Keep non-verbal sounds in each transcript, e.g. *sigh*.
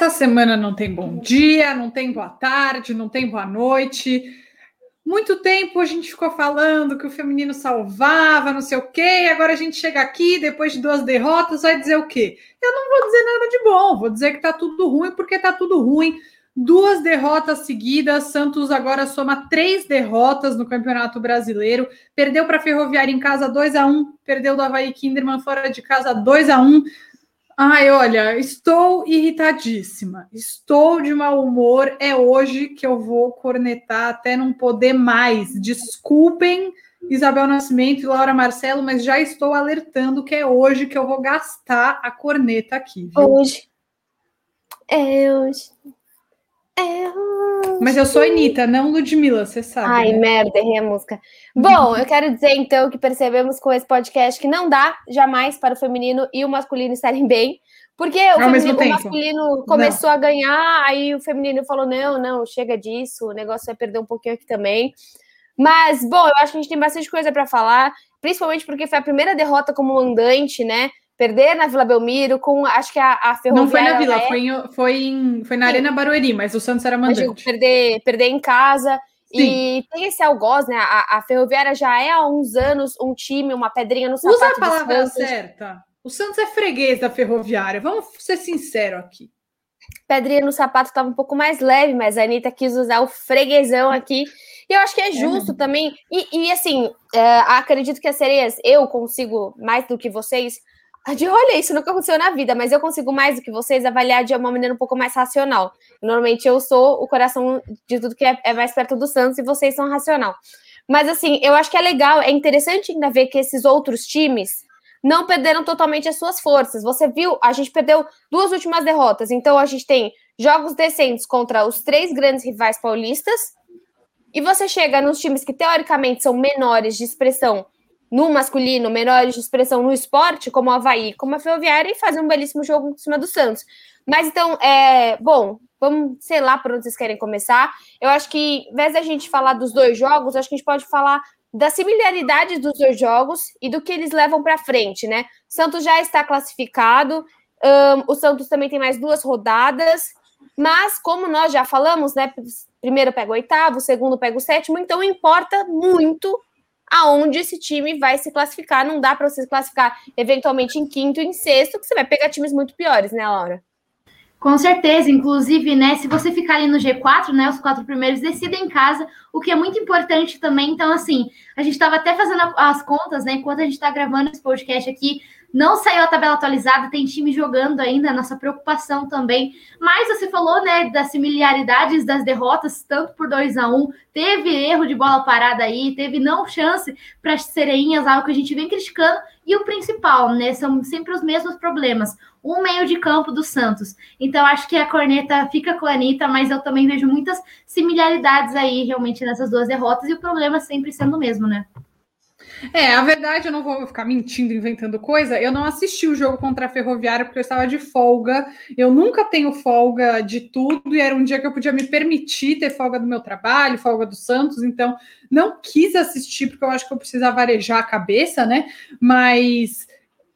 Essa semana não tem bom dia, não tem boa tarde, não tem boa noite. Muito tempo a gente ficou falando que o feminino salvava, não sei o quê, agora a gente chega aqui, depois de duas derrotas, vai dizer o quê? Eu não vou dizer nada de bom, vou dizer que tá tudo ruim, porque tá tudo ruim. Duas derrotas seguidas, Santos agora soma três derrotas no Campeonato Brasileiro. Perdeu para Ferroviária em casa 2 a 1 perdeu do Havaí Kinderman fora de casa 2 a 1 Ai, olha, estou irritadíssima, estou de mau humor. É hoje que eu vou cornetar até não poder mais. Desculpem, Isabel Nascimento e Laura Marcelo, mas já estou alertando que é hoje que eu vou gastar a corneta aqui. Viu? Hoje. É hoje. Mas eu sou Anitta, não Ludmilla, você sabe. Ai, né? merda, errei a música. Bom, eu quero dizer então que percebemos com esse podcast que não dá jamais para o feminino e o masculino estarem bem. Porque o, feminino, o masculino começou não. a ganhar, aí o feminino falou: não, não, chega disso, o negócio vai perder um pouquinho aqui também. Mas, bom, eu acho que a gente tem bastante coisa para falar, principalmente porque foi a primeira derrota como mandante, né? Perder na Vila Belmiro com, acho que a, a Ferroviária... Não foi na Vila, é... foi, em, foi, em, foi na Sim. Arena Barueri, mas o Santos era mandante. perder, perder em casa... Sim. E tem esse algoz, né? A, a, Ferroviária já é há uns anos um time, uma pedrinha no sapato. Usa a palavra certa. O Santos é freguês da Ferroviária. Vamos ser sinceros aqui. Pedrinha no sapato estava um pouco mais leve, mas a Anitta quis usar o freguesão aqui. E eu acho que é, é justo é também. E, e assim, é, acredito que as sereias, eu consigo mais do que vocês de olha, isso nunca aconteceu na vida, mas eu consigo mais do que vocês avaliar de uma maneira um pouco mais racional. Normalmente eu sou o coração de tudo que é, é mais perto do Santos e vocês são racional. Mas assim, eu acho que é legal, é interessante ainda ver que esses outros times não perderam totalmente as suas forças. Você viu, a gente perdeu duas últimas derrotas, então a gente tem jogos decentes contra os três grandes rivais paulistas, e você chega nos times que teoricamente são menores de expressão no masculino, menores de expressão no esporte, como o Havaí, como a Ferroviária, e fazer um belíssimo jogo em cima do Santos. Mas então, é, bom, vamos, sei lá por onde vocês querem começar. Eu acho que, ao invés da gente falar dos dois jogos, acho que a gente pode falar da similaridade dos dois jogos e do que eles levam para frente, né? Santos já está classificado, um, o Santos também tem mais duas rodadas, mas como nós já falamos, né? Primeiro pega o oitavo, segundo pega o sétimo, então importa muito aonde esse time vai se classificar. Não dá para você se classificar eventualmente em quinto e em sexto, que você vai pegar times muito piores, né, Laura? Com certeza, inclusive, né? Se você ficar ali no G4, né? Os quatro primeiros decidem em casa, o que é muito importante também. Então, assim, a gente estava até fazendo as contas, né? Enquanto a gente está gravando esse podcast aqui, não saiu a tabela atualizada, tem time jogando ainda, nossa preocupação também. Mas você falou, né, das similaridades das derrotas, tanto por 2 a 1 um, teve erro de bola parada aí, teve não chance para as sereinhas, algo que a gente vem criticando. E o principal, né, são sempre os mesmos problemas. Um meio de campo do Santos. Então, acho que a corneta fica com a Anitta, mas eu também vejo muitas similaridades aí, realmente, nessas duas derrotas, e o problema sempre sendo o mesmo, né? É, a verdade, eu não vou ficar mentindo, inventando coisa. Eu não assisti o jogo contra a Ferroviária porque eu estava de folga. Eu nunca tenho folga de tudo e era um dia que eu podia me permitir ter folga do meu trabalho, folga do Santos. Então, não quis assistir porque eu acho que eu precisava arejar a cabeça, né? Mas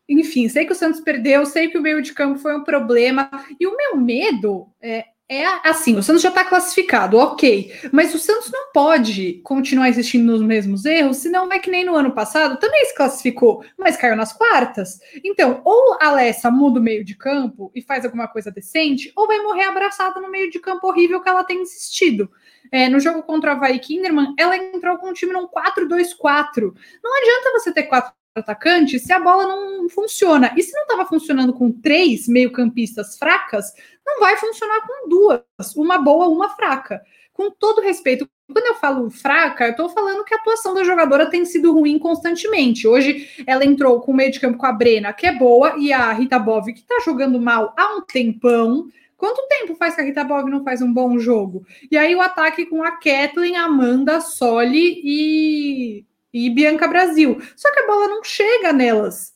enfim, sei que o Santos perdeu, sei que o meio de campo foi um problema. E o meu medo é, é assim, o Santos já está classificado, ok. Mas o Santos não pode continuar existindo nos mesmos erros, senão é que nem no ano passado também se classificou, mas caiu nas quartas. Então, ou a Alessa muda o meio de campo e faz alguma coisa decente, ou vai morrer abraçada no meio de campo horrível que ela tem insistido. É, no jogo contra a Havaí Kinderman, ela entrou com o time num 4-2-4. Não adianta você ter quatro atacante se a bola não funciona. E se não estava funcionando com três meio-campistas fracas, não vai funcionar com duas, uma boa, uma fraca. Com todo respeito, quando eu falo fraca, eu estou falando que a atuação da jogadora tem sido ruim constantemente. Hoje ela entrou com o meio de campo com a Brena, que é boa, e a Rita Bov, que está jogando mal há um tempão. Quanto tempo faz que a Rita Bov não faz um bom jogo? E aí o ataque com a Kathleen, Amanda, Soli e e Bianca Brasil. Só que a bola não chega nelas.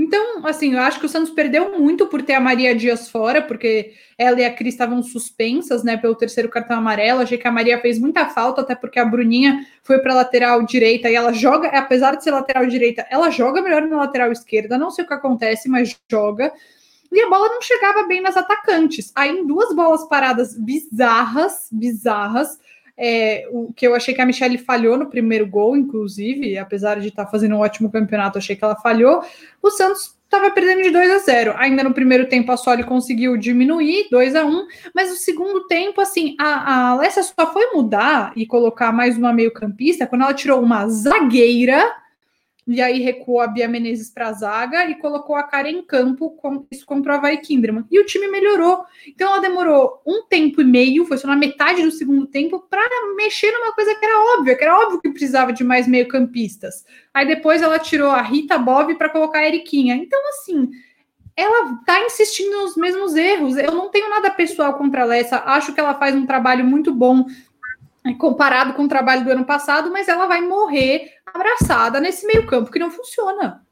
Então, assim, eu acho que o Santos perdeu muito por ter a Maria Dias fora, porque ela e a Cris estavam suspensas, né, pelo terceiro cartão amarelo. Achei que a Maria fez muita falta, até porque a Bruninha foi para lateral direita e ela joga, apesar de ser lateral direita, ela joga melhor na lateral esquerda. Não sei o que acontece, mas joga. e a bola não chegava bem nas atacantes. Aí, em duas bolas paradas bizarras, bizarras, é, o que eu achei que a Michelle falhou no primeiro gol, inclusive, apesar de estar tá fazendo um ótimo campeonato, achei que ela falhou. O Santos estava perdendo de 2 a 0. Ainda no primeiro tempo a Soli conseguiu diminuir 2 a 1, mas no segundo tempo assim, a, a só foi mudar e colocar mais uma meio-campista quando ela tirou uma zagueira e aí recuou a Bia Menezes para a zaga e colocou a cara em campo, com, isso contra o Havaí Kinderman. E o time melhorou. Então ela demorou um tempo e meio, foi só na metade do segundo tempo, para mexer numa coisa que era óbvia, que era óbvio que precisava de mais meio-campistas. Aí depois ela tirou a Rita Bob para colocar a Eriquinha. Então, assim, ela está insistindo nos mesmos erros. Eu não tenho nada pessoal contra a Lessa, acho que ela faz um trabalho muito bom comparado com o trabalho do ano passado, mas ela vai morrer abraçada nesse meio campo que não funciona.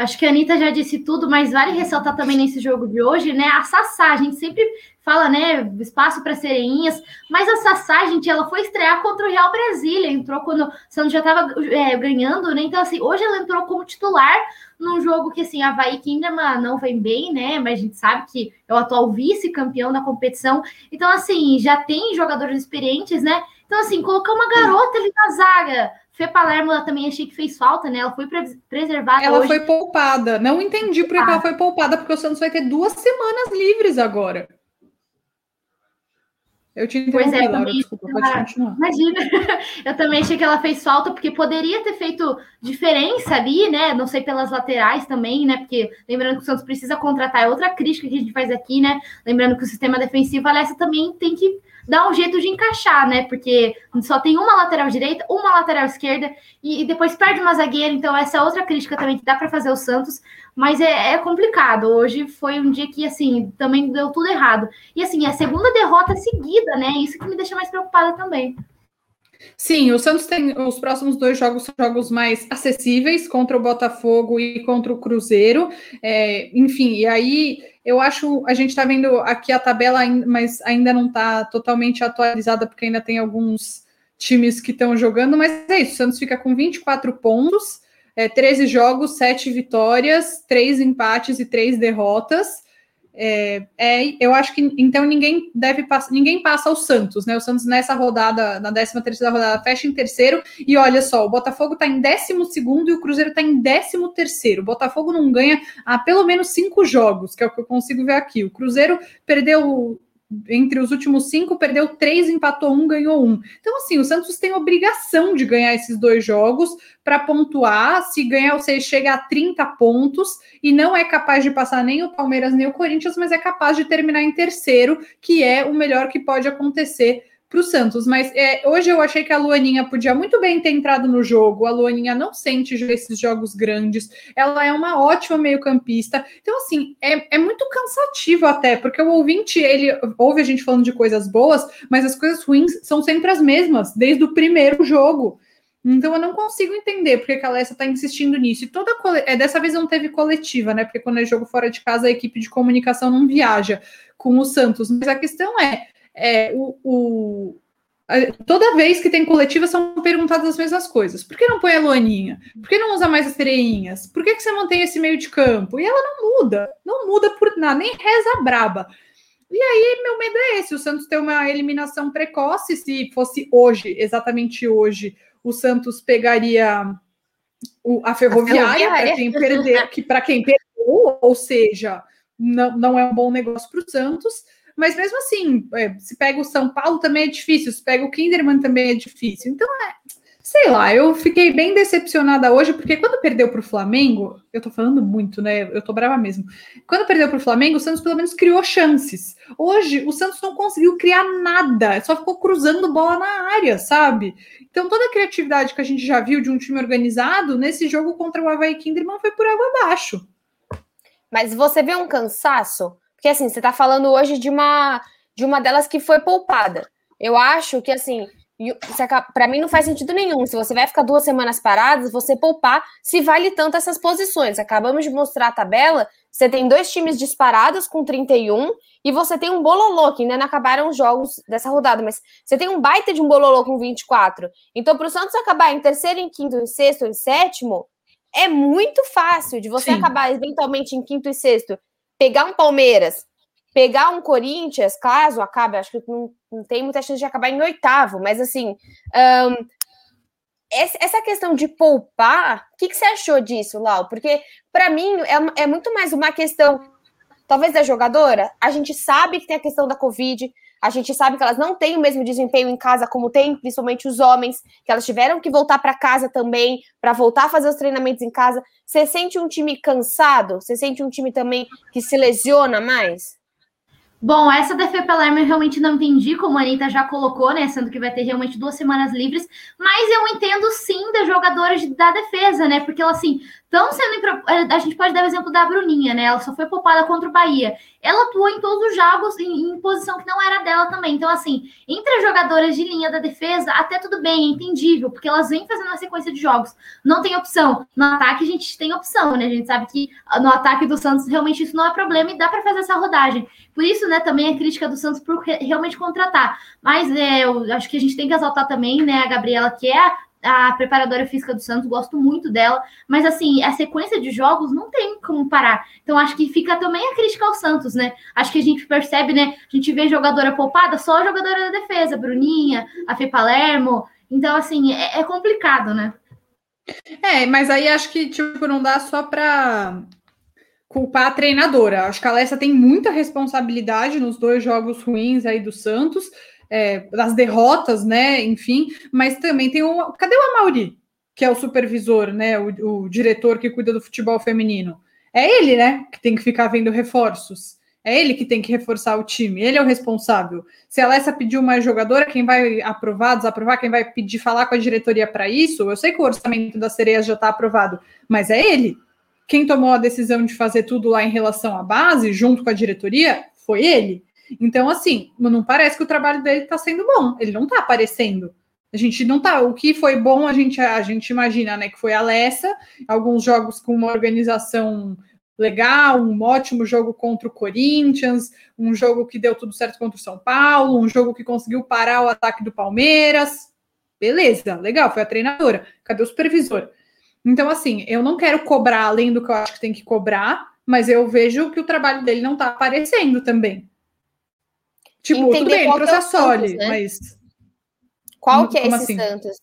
Acho que a Anitta já disse tudo, mas vale ressaltar também nesse jogo de hoje, né? A Sassá, a gente sempre fala, né? Espaço para sereinhas, mas a Sassá, gente, ela foi estrear contra o Real Brasília, entrou quando o Santos já estava é, ganhando, né? Então, assim, hoje ela entrou como titular num jogo que, assim, a Havaí Kinderman não vem bem, né? Mas a gente sabe que é o atual vice-campeão da competição. Então, assim, já tem jogadores experientes, né? Então, assim, colocar uma garota ali na zaga Fê Palermo, ela também achei que fez falta, né? Ela foi preservada. Ela hoje. foi poupada. Não entendi por que ela foi poupada, porque o Santos vai ter duas semanas livres agora. Eu te interrompi, pois é, Laura, desculpa, pode continuar. Imagina, *laughs* eu também achei que ela fez falta, porque poderia ter feito diferença ali, né? Não sei, pelas laterais também, né? Porque lembrando que o Santos precisa contratar, é outra crítica que a gente faz aqui, né? Lembrando que o sistema defensivo, a Alessa também tem que dá um jeito de encaixar, né? Porque só tem uma lateral direita, uma lateral esquerda e, e depois perde uma zagueira. Então, essa é outra crítica também que dá para fazer o Santos, mas é, é, complicado. Hoje foi um dia que, assim, também deu tudo errado. E, assim, é a segunda derrota seguida, né? Isso que me deixa mais preocupada também. Sim, o Santos tem os próximos dois jogos são jogos mais acessíveis contra o Botafogo e contra o Cruzeiro. É, enfim, e aí eu acho a gente está vendo aqui a tabela, mas ainda não está totalmente atualizada, porque ainda tem alguns times que estão jogando, mas é isso. O Santos fica com 24 pontos, é, 13 jogos, 7 vitórias, 3 empates e 3 derrotas. É, é, eu acho que então ninguém deve passar, ninguém passa o Santos, né? O Santos nessa rodada, na 13 terceira rodada, fecha em terceiro, e olha só, o Botafogo tá em 12 segundo e o Cruzeiro tá em 13 terceiro. O Botafogo não ganha há pelo menos cinco jogos, que é o que eu consigo ver aqui. O Cruzeiro perdeu entre os últimos cinco, perdeu três, empatou um, ganhou um. Então, assim, o Santos tem obrigação de ganhar esses dois jogos para pontuar. Se ganhar, você chega a 30 pontos e não é capaz de passar nem o Palmeiras nem o Corinthians, mas é capaz de terminar em terceiro, que é o melhor que pode acontecer para o Santos. Mas é, hoje eu achei que a Luaninha podia muito bem ter entrado no jogo. A Luaninha não sente esses jogos grandes. Ela é uma ótima meio-campista. Então, assim, é, é muito cansativo até, porque o ouvinte, ele ouve a gente falando de coisas boas, mas as coisas ruins são sempre as mesmas, desde o primeiro jogo. Então eu não consigo entender porque a Alessa está insistindo nisso. E toda é, dessa vez não teve coletiva, né? Porque quando é jogo fora de casa, a equipe de comunicação não viaja com o Santos. Mas a questão é, é, o, o, toda vez que tem coletiva são perguntadas as mesmas coisas. Por que não põe a Luaninha? Por que não usa mais as sereinhas? Por que, que você mantém esse meio de campo? E ela não muda, não muda por nada, nem reza braba. E aí, meu medo é esse: o Santos ter uma eliminação precoce. Se fosse hoje, exatamente hoje, o Santos pegaria o, a ferroviária, ferroviária. para quem perder, que para quem perdeu, ou seja, não, não é um bom negócio para o Santos. Mas mesmo assim, é, se pega o São Paulo também é difícil, se pega o Kinderman também é difícil. Então, é, sei lá, eu fiquei bem decepcionada hoje, porque quando perdeu para o Flamengo, eu tô falando muito, né? Eu tô brava mesmo. Quando perdeu para o Flamengo, o Santos pelo menos criou chances. Hoje, o Santos não conseguiu criar nada, só ficou cruzando bola na área, sabe? Então, toda a criatividade que a gente já viu de um time organizado, nesse jogo contra o Havaí Kinderman foi por água abaixo. Mas você vê um cansaço? Porque assim, você está falando hoje de uma de uma delas que foi poupada. Eu acho que assim, para mim não faz sentido nenhum. Se você vai ficar duas semanas paradas, você poupar se vale tanto essas posições. Acabamos de mostrar a tabela. Você tem dois times disparados com 31 e você tem um bololô, que ainda não acabaram os jogos dessa rodada, mas você tem um baita de um bololô com 24. Então, para o Santos acabar em terceiro, em quinto, em sexto, em sétimo, é muito fácil de você Sim. acabar eventualmente em quinto e sexto pegar um Palmeiras, pegar um Corinthians, caso acabe, acho que não, não tem muita chance de acabar em oitavo, mas assim, um, essa questão de poupar, o que, que, você achou disso, Lau? Porque, para mim, é, é, muito mais uma questão, talvez, da jogadora. A gente sabe que tem a questão da Covid, a gente sabe que elas não têm o mesmo desempenho em casa como tem, principalmente os homens, que elas tiveram que voltar para casa também, para voltar a fazer os treinamentos em casa. Você sente um time cansado? Você sente um time também que se lesiona mais? Bom, essa da Palermo eu realmente não entendi, como a Anitta já colocou, né? Sendo que vai ter realmente duas semanas livres. Mas eu entendo sim das jogadoras da defesa, né? Porque ela, assim, estão sendo. A gente pode dar o exemplo da Bruninha, né? Ela só foi poupada contra o Bahia. Ela atuou em todos os jogos em, em, posição que não era dela também. Então, assim, entre as jogadoras de linha da defesa, até tudo bem, é entendível, porque elas vêm fazendo uma sequência de jogos. Não tem opção. No ataque, a gente tem opção, né? A gente sabe que no ataque do Santos realmente isso não é problema e dá para fazer essa rodagem. Por isso, né, também a crítica do Santos por realmente contratar. Mas é, eu acho que a gente tem que exaltar também, né, a Gabriela, que é a preparadora física do Santos, gosto muito dela, mas assim, a sequência de jogos não tem como parar. Então acho que fica também a crítica ao Santos, né? Acho que a gente percebe, né? A gente vê jogadora poupada, só a jogadora da defesa, Bruninha, a Fê Palermo. Então, assim, é, é complicado, né? É, mas aí acho que, tipo, não dá só para culpar a treinadora. Acho que a Alessa tem muita responsabilidade nos dois jogos ruins aí do Santos é, das derrotas, né? Enfim, mas também tem o. Cadê o Amauri, que é o supervisor, né? O, o diretor que cuida do futebol feminino. É ele, né? Que tem que ficar vendo reforços. É ele que tem que reforçar o time, ele é o responsável. Se a Alessa pediu uma jogadora, quem vai aprovar, desaprovar, quem vai pedir falar com a diretoria para isso? Eu sei que o orçamento das sereias já está aprovado, mas é ele. Quem tomou a decisão de fazer tudo lá em relação à base, junto com a diretoria, foi ele. Então, assim, não parece que o trabalho dele está sendo bom. Ele não está aparecendo. A gente não tá. O que foi bom, a gente, a gente imagina, né? Que foi a Lessa, alguns jogos com uma organização legal, um ótimo jogo contra o Corinthians, um jogo que deu tudo certo contra o São Paulo, um jogo que conseguiu parar o ataque do Palmeiras. Beleza, legal, foi a treinadora. Cadê o supervisor? Então, assim, eu não quero cobrar além do que eu acho que tem que cobrar, mas eu vejo que o trabalho dele não está aparecendo também. Tipo, Entender tudo bem, trouxe é né? mas. Qual que é esse assim? Santos?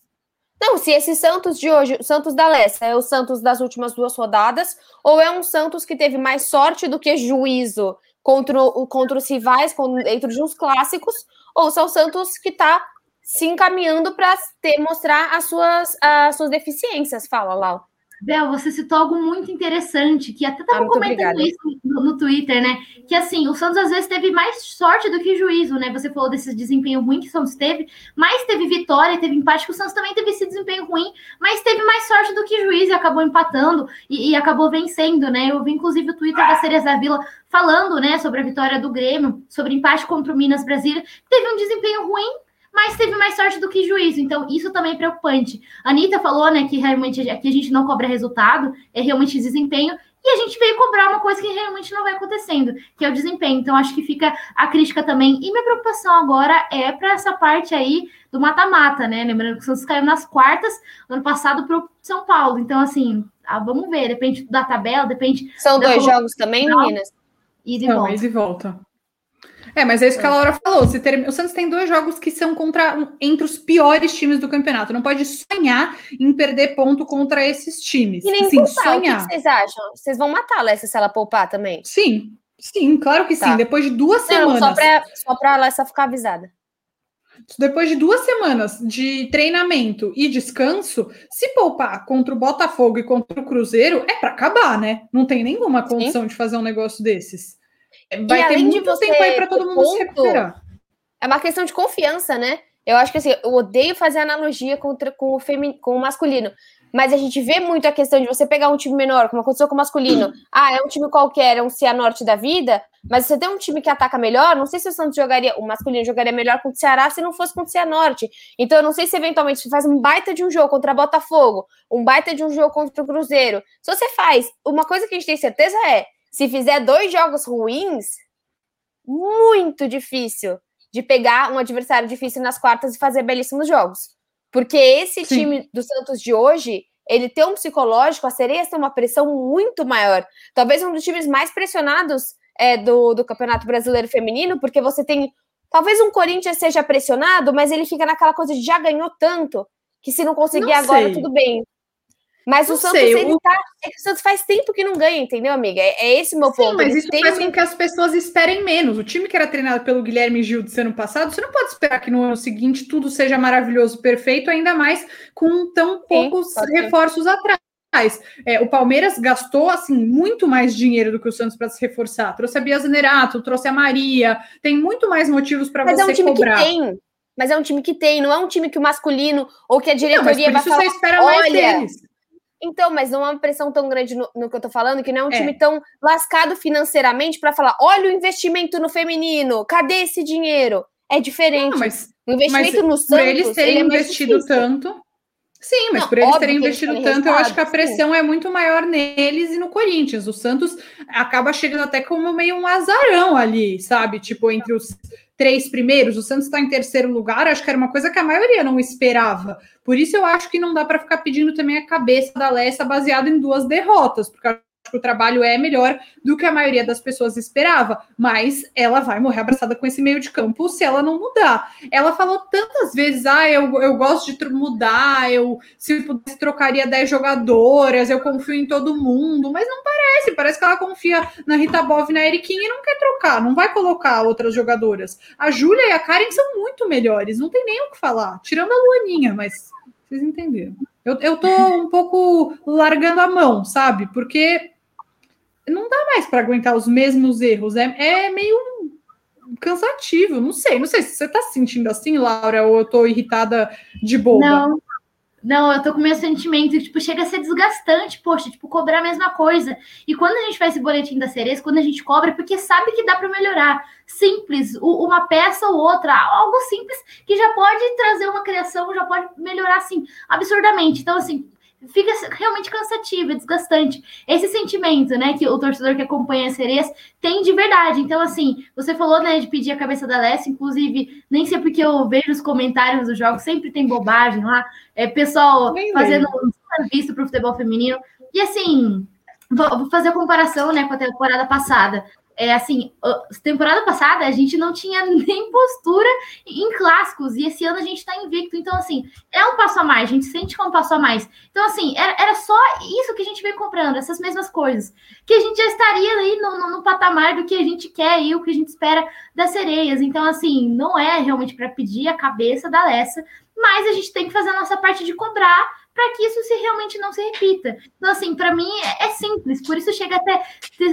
Não, se esse Santos de hoje, o Santos da Lessa, é o Santos das últimas duas rodadas, ou é um Santos que teve mais sorte do que juízo contra, contra os rivais, dentro de uns clássicos, ou se é o Santos que está se encaminhando para mostrar as suas, as suas deficiências? Fala, Lau. Bel, você citou algo muito interessante, que até estava ah, comentando obrigada. isso no, no, Twitter, né? Que assim, o Santos às vezes teve mais sorte do que juízo, né? Você falou desse desempenho ruim que o Santos teve, mas teve vitória, teve empate, que o Santos também teve esse desempenho ruim, mas teve mais sorte do que juízo e acabou empatando e, e acabou vencendo, né? Eu vi inclusive o Twitter da Cereza Vila falando, né, sobre a vitória do Grêmio, sobre empate contra o Minas Brasília, teve um desempenho ruim, mas teve mais sorte do que juízo. Então, isso também é preocupante. A Anitta falou, né, que realmente aqui a gente não cobra resultado, é realmente desempenho. E a gente veio cobrar uma coisa que realmente não vai acontecendo, que é o desempenho. Então, acho que fica a crítica também. E minha preocupação agora é para essa parte aí do mata-mata, né? Lembrando que o Santos caiu nas quartas ano passado para o São Paulo. Então, assim, ah, vamos ver, depende da tabela, depende. São dois jogos também, meninas? E de não, volta. É, mas é isso que a Laura falou. Se ter... O Santos tem dois jogos que são contra entre os piores times do campeonato. Não pode sonhar em perder ponto contra esses times. E nem sim, poupar. sonhar. O que vocês acham? Vocês vão matar a Alessa se ela poupar também? Sim, sim, claro que tá. sim. Depois de duas não, semanas. Só para só pra Alessa ficar avisada. Depois de duas semanas de treinamento e descanso, se poupar contra o Botafogo e contra o Cruzeiro, é para acabar, né? Não tem nenhuma condição sim. de fazer um negócio desses. Vai e ter muito você tempo aí para todo mundo ponto, se recuperar. É uma questão de confiança, né? Eu acho que assim, eu odeio fazer analogia contra, com, o femin, com o masculino. Mas a gente vê muito a questão de você pegar um time menor, como aconteceu com o masculino. *clears throat* Ah, é um time qualquer, é um Cianorte da vida, mas você tem um time que ataca melhor, não sei se o Santos jogaria, o masculino jogaria melhor contra o Ceará se não fosse contra o Cianorte. Então eu não sei se eventualmente você faz um baita de um jogo contra Botafogo, um baita de um jogo contra o Cruzeiro. Se você faz, uma coisa que a gente tem certeza é, se fizer dois jogos ruins, muito difícil de pegar um adversário difícil nas quartas e fazer belíssimos jogos. Porque esse Sim. time do Santos de hoje, ele tem um psicológico, a Sereias tem uma pressão muito maior. Talvez um dos times mais pressionados é, do, do Campeonato Brasileiro Feminino, porque você tem. Talvez um Corinthians seja pressionado, mas ele fica naquela coisa de já ganhou tanto, que se não conseguir não agora, sei. tudo bem. Mas não o Santos, sei, ele o... tá. É que o Santos faz tempo que não ganha, entendeu, amiga? É, é esse o meu Sim, ponto. Mas isso faz com que as pessoas esperem menos. O time que era treinado pelo Guilherme Gil do ano passado, você não pode esperar que no ano seguinte tudo seja maravilhoso, perfeito, ainda mais com tão poucos Sim, reforços atrás. É, o Palmeiras gastou assim muito mais dinheiro do que o Santos para se reforçar. Trouxe a Bia Zanerato, trouxe a Maria. Tem muito mais motivos para você é um time cobrar. Que tem. Mas é um time que tem, não é um time que o masculino ou que a diretoria não, vai falar. Você espera mais olha, deles. Então, mas não é uma pressão tão grande no, no que eu tô falando, que não é um é. time tão lascado financeiramente para falar: olha o investimento no feminino, cadê esse dinheiro? É diferente. Não, mas, o investimento mas no Santos. Por eles terem é investido tanto. Sim, mas não, por eles terem investido eles tanto, eu acho que a pressão sim. é muito maior neles e no Corinthians. O Santos acaba chegando até como meio um azarão ali, sabe? Tipo, entre os três primeiros, o Santos está em terceiro lugar, acho que era uma coisa que a maioria não esperava. Por isso eu acho que não dá para ficar pedindo também a cabeça da Lessa baseado em duas derrotas, porque que o trabalho é melhor do que a maioria das pessoas esperava, mas ela vai morrer abraçada com esse meio de campo se ela não mudar. Ela falou tantas vezes: ah, eu, eu gosto de mudar, eu se pudesse trocaria 10 jogadoras, eu confio em todo mundo, mas não parece, parece que ela confia na Rita Bov na Eriquinha e não quer trocar, não vai colocar outras jogadoras. A Júlia e a Karen são muito melhores, não tem nem o que falar, tirando a Luaninha, mas vocês entenderam. Eu, eu tô um pouco largando a mão, sabe? Porque não dá mais para aguentar os mesmos erros. É, é meio cansativo. Não sei, não sei se você está se sentindo assim, Laura, ou eu estou irritada de boa. Não. Não, eu tô com o meu sentimento, tipo, chega a ser desgastante, poxa, tipo, cobrar a mesma coisa. E quando a gente faz esse boletim da cereza, quando a gente cobra, é porque sabe que dá para melhorar. Simples, uma peça ou outra, algo simples que já pode trazer uma criação, já pode melhorar, assim, absurdamente. Então, assim, fica realmente cansativo, é desgastante. Esse sentimento, né, que o torcedor que acompanha as sereias tem de verdade. Então, assim, você falou, né, de pedir a cabeça da Alessia, inclusive, nem sei porque eu vejo os comentários do jogo, sempre tem bobagem lá, é pessoal fazendo um visto para o futebol feminino. E assim, vou fazer a comparação, né, com a temporada passada é assim, temporada passada a gente não tinha *laughs* nem postura em clássicos, e esse ano a gente está invicto. Então, assim, é um passo a mais, a gente sente que é um passo a mais. Então, assim, era, era só isso que a gente vem comprando, essas mesmas coisas. Que a gente já estaria aí no, no, no patamar do que a gente quer e o que a gente espera das sereias. Então, assim, não é realmente para pedir a cabeça da Lessa, mas a gente tem que fazer a nossa parte de cobrar para que isso se realmente não se repita. Então, assim, para mim é, é, simples, por isso chega até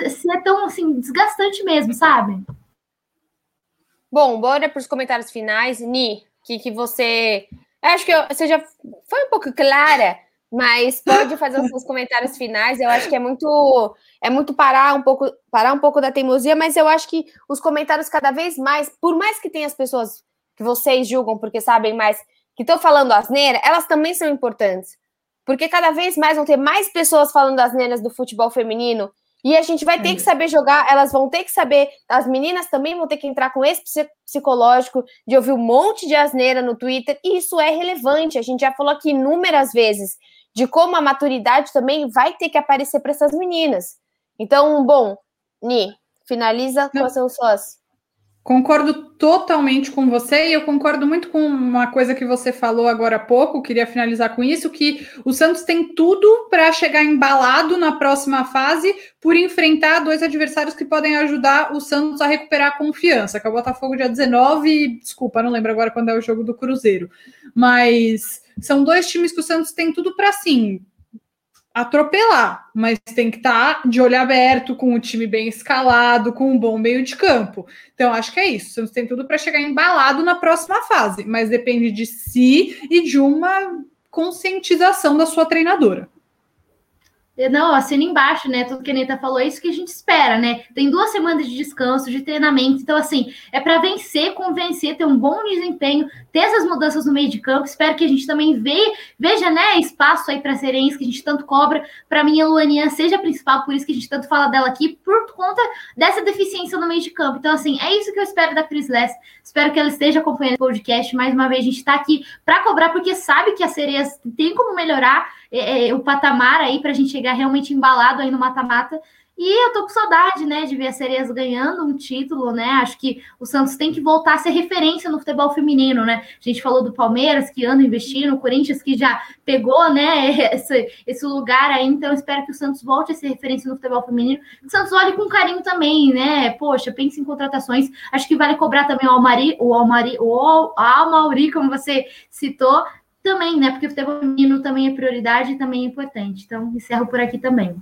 ser tão assim, desgastante mesmo, sabe? Bom, bora para os comentários finais. Ni, que, que você. Eu acho que eu, você já foi um pouco clara, mas pode fazer os seus *laughs* comentários finais. Eu acho que é muito é muito parar um pouco parar um pouco da teimosia, mas eu acho que os comentários cada vez mais, por mais que tenha as pessoas que vocês julgam porque sabem mais que estão falando asneira, elas também são importantes. Porque cada vez mais vão ter mais pessoas falando asneiras do futebol feminino. E a gente vai ter que saber jogar, elas vão ter que saber, as meninas também vão ter que entrar com esse psicológico de ouvir um monte de asneira no Twitter, e isso é relevante. A gente já falou aqui inúmeras vezes de como a maturidade também vai ter que aparecer para essas meninas. Então, bom, Ni, finaliza com as suas Concordo totalmente com você e eu concordo muito com uma coisa que você falou agora há pouco. Queria finalizar com isso: que o Santos tem tudo para chegar embalado na próxima fase por enfrentar dois adversários que podem ajudar o Santos a recuperar a confiança. Que é o Botafogo dia 19, desculpa, não lembro agora quando é o jogo do Cruzeiro, mas são dois times que o Santos tem tudo para sim atropelar, mas tem que estar tá de olho aberto, com o time bem escalado, com um bom meio de campo. Então, acho que é isso. O Santos tem tudo para chegar embalado na próxima fase, mas depende de si e de uma conscientização da sua treinadora. Não, assina embaixo, né? Tudo que a Anitta falou, é isso que a gente espera, né? Tem duas semanas de descanso, de treinamento. Então, assim, é para vencer, convencer, ter um bom desempenho, ter essas mudanças no meio de campo. Espero que a gente também ve, veja, né, espaço aí para Serenes, que a gente tanto cobra. Para mim, a Luaninha seja a principal, por isso que a gente tanto fala dela aqui, por conta dessa deficiência no meio de campo. Então, assim, é isso que eu espero da Cris Less. Espero que ela esteja acompanhando o podcast. Mais uma vez, a gente está aqui para cobrar, porque sabe que a Sereias tem como melhorar é, é, o patamar aí para a gente chegar realmente embalado aí no mata-mata. E eu tô com saudade, né, de ver as sereias ganhando um título, né? Acho que o Santos tem que voltar a ser referência no futebol feminino, né? A gente falou do Palmeiras que anda investindo, o Corinthians que já pegou, né, *laughs* esse, esse lugar aí, então espero que o Santos volte a ser referência no futebol feminino. O Santos olhe com carinho também, né? Poxa, pense em contratações. Acho que vale cobrar também o Almari, o Almari, o Almauri, como você citou, também, né? Porque o futebol feminino também é prioridade e também é importante. Então, encerro por aqui também.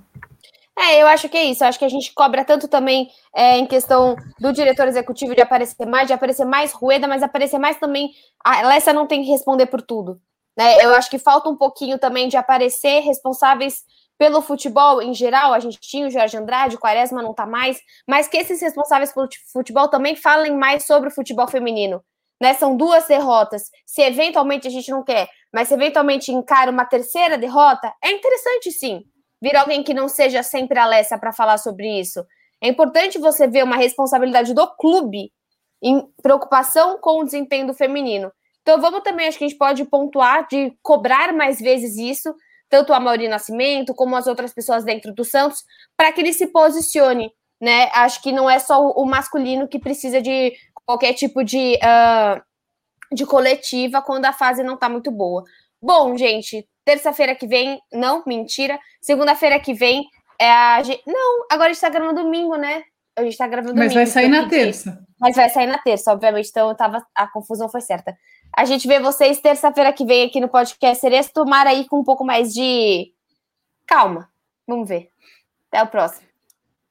É, eu acho que é isso. Eu acho que a gente cobra tanto também é, em questão do diretor executivo de aparecer mais, de aparecer mais Rueda, mas aparecer mais também. A Lessa não tem que responder por tudo. Né? Eu acho que falta um pouquinho também de aparecer responsáveis pelo futebol em geral. A gente tinha o Jorge Andrade, o Quaresma não tá mais, mas que esses responsáveis pelo futebol também falem mais sobre o futebol feminino. Né? São duas derrotas. Se eventualmente a gente não quer, mas se eventualmente encara uma terceira derrota, é interessante sim vir alguém que não seja sempre a Alessia para falar sobre isso. É importante você ver uma responsabilidade do clube em preocupação com o desempenho do feminino. Então vamos também, acho que a gente pode pontuar de cobrar mais vezes isso, tanto a Mauri Nascimento como as outras pessoas dentro do Santos, para que ele se posicione, né? Acho que não é só o masculino que precisa de qualquer tipo de, uh, de coletiva quando a fase não está muito boa. Bom, gente, Terça-feira que vem, não, mentira. Segunda-feira que vem é a. Não, agora a gente tá gravando domingo, né? A gente tá gravando Mas domingo. Mas vai sair na terça. Mas vai sair na terça, obviamente. Então tava. A confusão foi certa. A gente vê vocês terça-feira que vem aqui no podcast Cereço. Tomara aí com um pouco mais de calma. Vamos ver. Até o próximo.